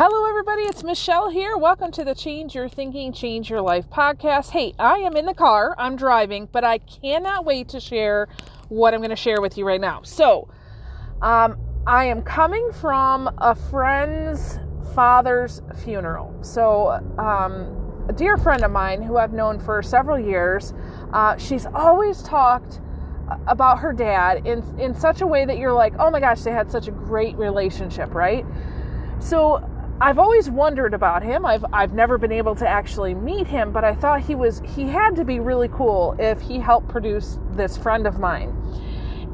Hello, everybody. It's Michelle here. Welcome to the Change Your Thinking, Change Your Life podcast. Hey, I am in the car. I'm driving, but I cannot wait to share what I'm going to share with you right now. So, um, I am coming from a friend's father's funeral. So, um, a dear friend of mine who I've known for several years, uh, she's always talked about her dad in in such a way that you're like, oh my gosh, they had such a great relationship, right? So I've always wondered about him. I've I've never been able to actually meet him, but I thought he was he had to be really cool if he helped produce this friend of mine.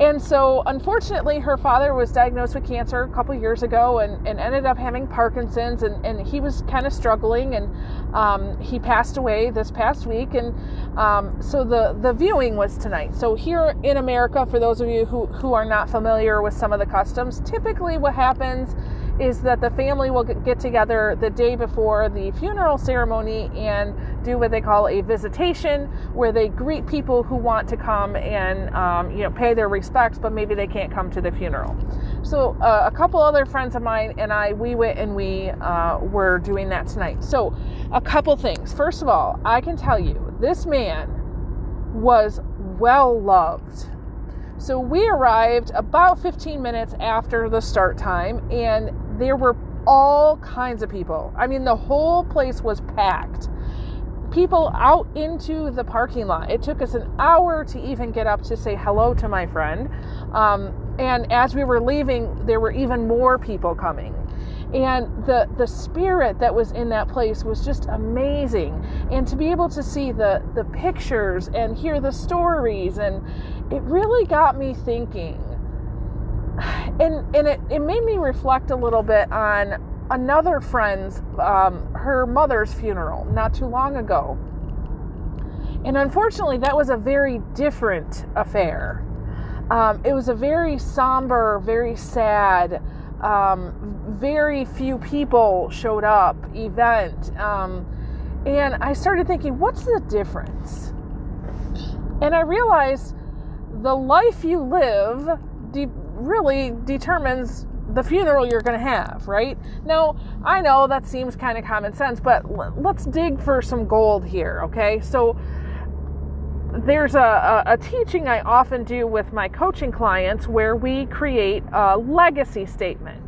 And so, unfortunately, her father was diagnosed with cancer a couple years ago and, and ended up having Parkinson's, and, and he was kind of struggling, and um, he passed away this past week. And um, so, the, the viewing was tonight. So, here in America, for those of you who, who are not familiar with some of the customs, typically what happens is that the family will get together the day before the funeral ceremony and do what they call a visitation, where they greet people who want to come and um, you know pay their respects, but maybe they can't come to the funeral. So uh, a couple other friends of mine and I, we went and we uh, were doing that tonight. So a couple things. First of all, I can tell you this man was well loved so we arrived about 15 minutes after the start time, and there were all kinds of people. I mean, the whole place was packed. People out into the parking lot. It took us an hour to even get up to say hello to my friend. Um, and as we were leaving, there were even more people coming and the the spirit that was in that place was just amazing and to be able to see the the pictures and hear the stories and it really got me thinking and and it, it made me reflect a little bit on another friend's um, her mother's funeral not too long ago and unfortunately that was a very different affair um, it was a very somber very sad um, very few people showed up event. Um, and I started thinking, what's the difference? And I realized the life you live really determines the funeral you're going to have, right? Now, I know that seems kind of common sense, but l- let's dig for some gold here, okay? So, there's a, a, a, teaching I often do with my coaching clients where we create a legacy statement.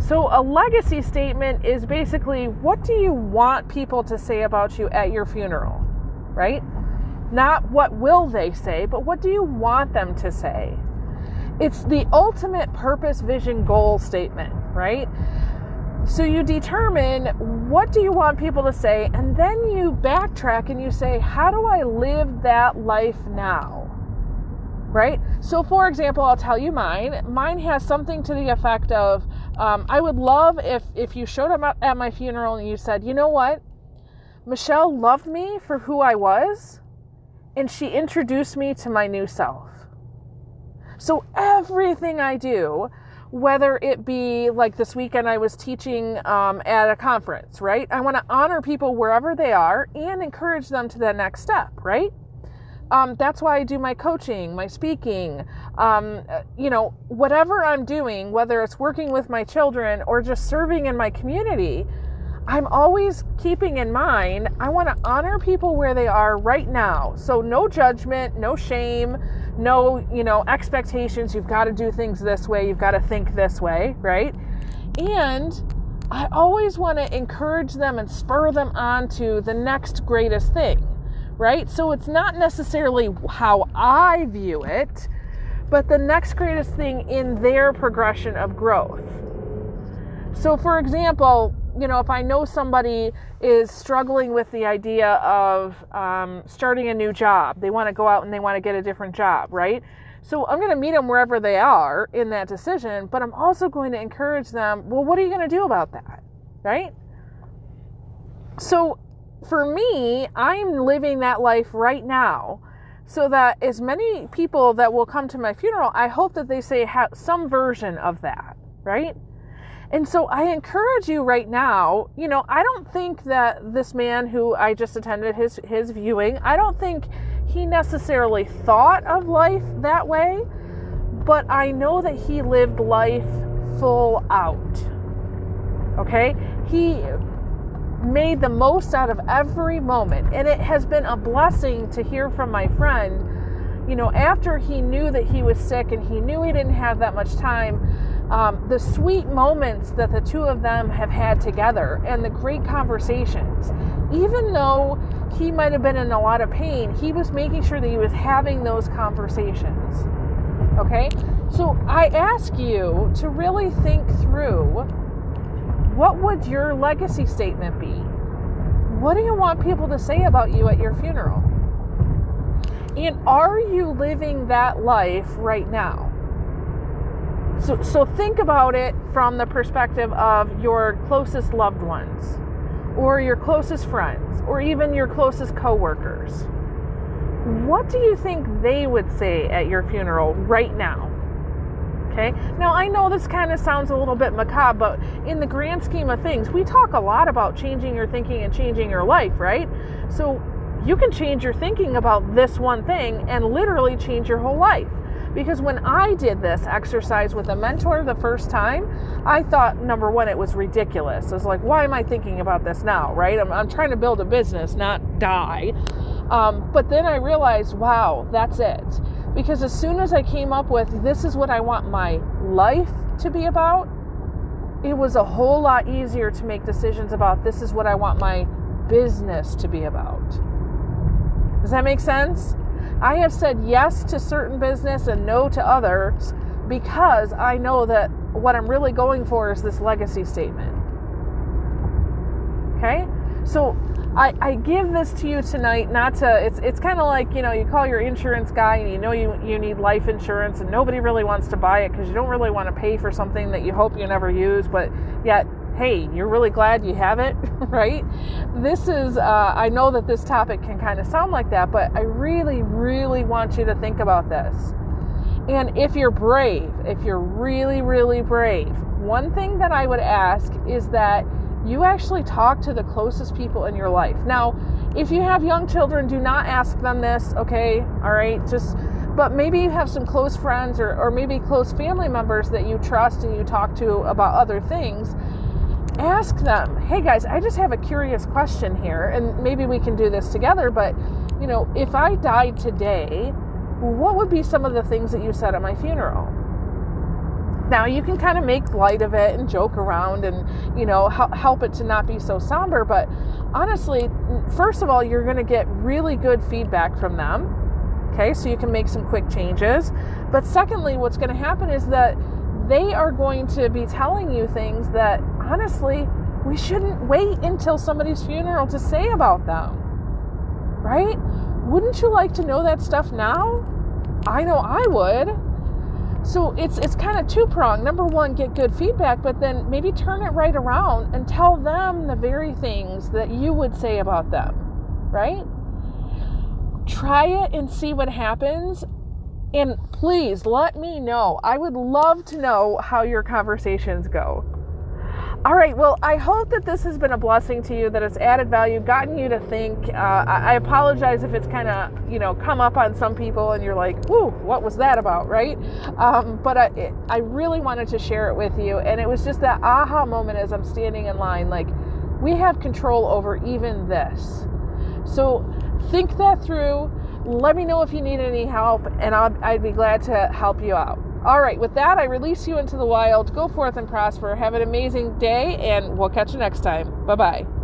So, a legacy statement is basically what do you want people to say about you at your funeral, right? Not what will they say, but what do you want them to say? It's the ultimate purpose, vision, goal statement, right? So you determine what do you want people to say and then you backtrack and you say how do I live that life now? Right? So for example, I'll tell you mine. Mine has something to the effect of um, I would love if if you showed up at my funeral and you said, you know what, Michelle loved me for who I was, and she introduced me to my new self. So everything I do, whether it be like this weekend I was teaching um, at a conference, right? I want to honor people wherever they are and encourage them to the next step, right? Um, that's why I do my coaching, my speaking, um, you know, whatever I'm doing, whether it's working with my children or just serving in my community, I'm always keeping in mind I want to honor people where they are right now. So no judgment, no shame, no, you know, expectations. You've got to do things this way, you've got to think this way, right? And I always want to encourage them and spur them on to the next greatest thing right? So it's not necessarily how I view it, but the next greatest thing in their progression of growth. So, for example, you know, if I know somebody is struggling with the idea of um, starting a new job, they want to go out and they want to get a different job, right? So I'm going to meet them wherever they are in that decision, but I'm also going to encourage them, well, what are you going to do about that? Right? So for me, I'm living that life right now so that as many people that will come to my funeral, I hope that they say have some version of that, right? And so I encourage you right now, you know, I don't think that this man who I just attended his his viewing, I don't think he necessarily thought of life that way, but I know that he lived life full out. Okay? he made the most out of every moment. And it has been a blessing to hear from my friend, you know, after he knew that he was sick and he knew he didn't have that much time. Um, the sweet moments that the two of them have had together and the great conversations. Even though he might have been in a lot of pain, he was making sure that he was having those conversations. Okay? So I ask you to really think through what would your legacy statement be? What do you want people to say about you at your funeral? And are you living that life right now? So, so think about it from the perspective of your closest loved ones, or your closest friends, or even your closest coworkers. What do you think they would say at your funeral right now? Okay. Now, I know this kind of sounds a little bit macabre, but in the grand scheme of things, we talk a lot about changing your thinking and changing your life, right? So, you can change your thinking about this one thing and literally change your whole life. Because when I did this exercise with a mentor the first time, I thought, number one, it was ridiculous. I was like, why am I thinking about this now, right? I'm, I'm trying to build a business, not die. Um, but then I realized, wow, that's it because as soon as I came up with this is what I want my life to be about, it was a whole lot easier to make decisions about this is what I want my business to be about. Does that make sense? I have said yes to certain business and no to others because I know that what I'm really going for is this legacy statement. Okay? So I, I give this to you tonight not to it's it's kind of like you know you call your insurance guy and you know you, you need life insurance and nobody really wants to buy it because you don't really want to pay for something that you hope you never use but yet hey you're really glad you have it right this is uh, i know that this topic can kind of sound like that but i really really want you to think about this and if you're brave if you're really really brave one thing that i would ask is that you actually talk to the closest people in your life. Now, if you have young children, do not ask them this, okay? All right, just but maybe you have some close friends or, or maybe close family members that you trust and you talk to about other things. Ask them, hey guys, I just have a curious question here, and maybe we can do this together. But, you know, if I died today, what would be some of the things that you said at my funeral? Now you can kind of make light of it and joke around and you know help it to not be so somber, but honestly, first of all, you're going to get really good feedback from them. Okay, so you can make some quick changes. But secondly, what's going to happen is that they are going to be telling you things that honestly, we shouldn't wait until somebody's funeral to say about them. Right? Wouldn't you like to know that stuff now? I know I would. So it's it's kind of two pronged. Number one, get good feedback, but then maybe turn it right around and tell them the very things that you would say about them, right? Try it and see what happens. And please let me know. I would love to know how your conversations go. All right. Well, I hope that this has been a blessing to you, that it's added value, gotten you to think. Uh, I, apologize if it's kind of, you know, come up on some people and you're like, "Whoa, what was that about?" Right? Um, but I, I really wanted to share it with you, and it was just that aha moment as I'm standing in line. Like, we have control over even this. So think that through. Let me know if you need any help, and I'll, I'd be glad to help you out. All right, with that, I release you into the wild. Go forth and prosper. Have an amazing day, and we'll catch you next time. Bye bye.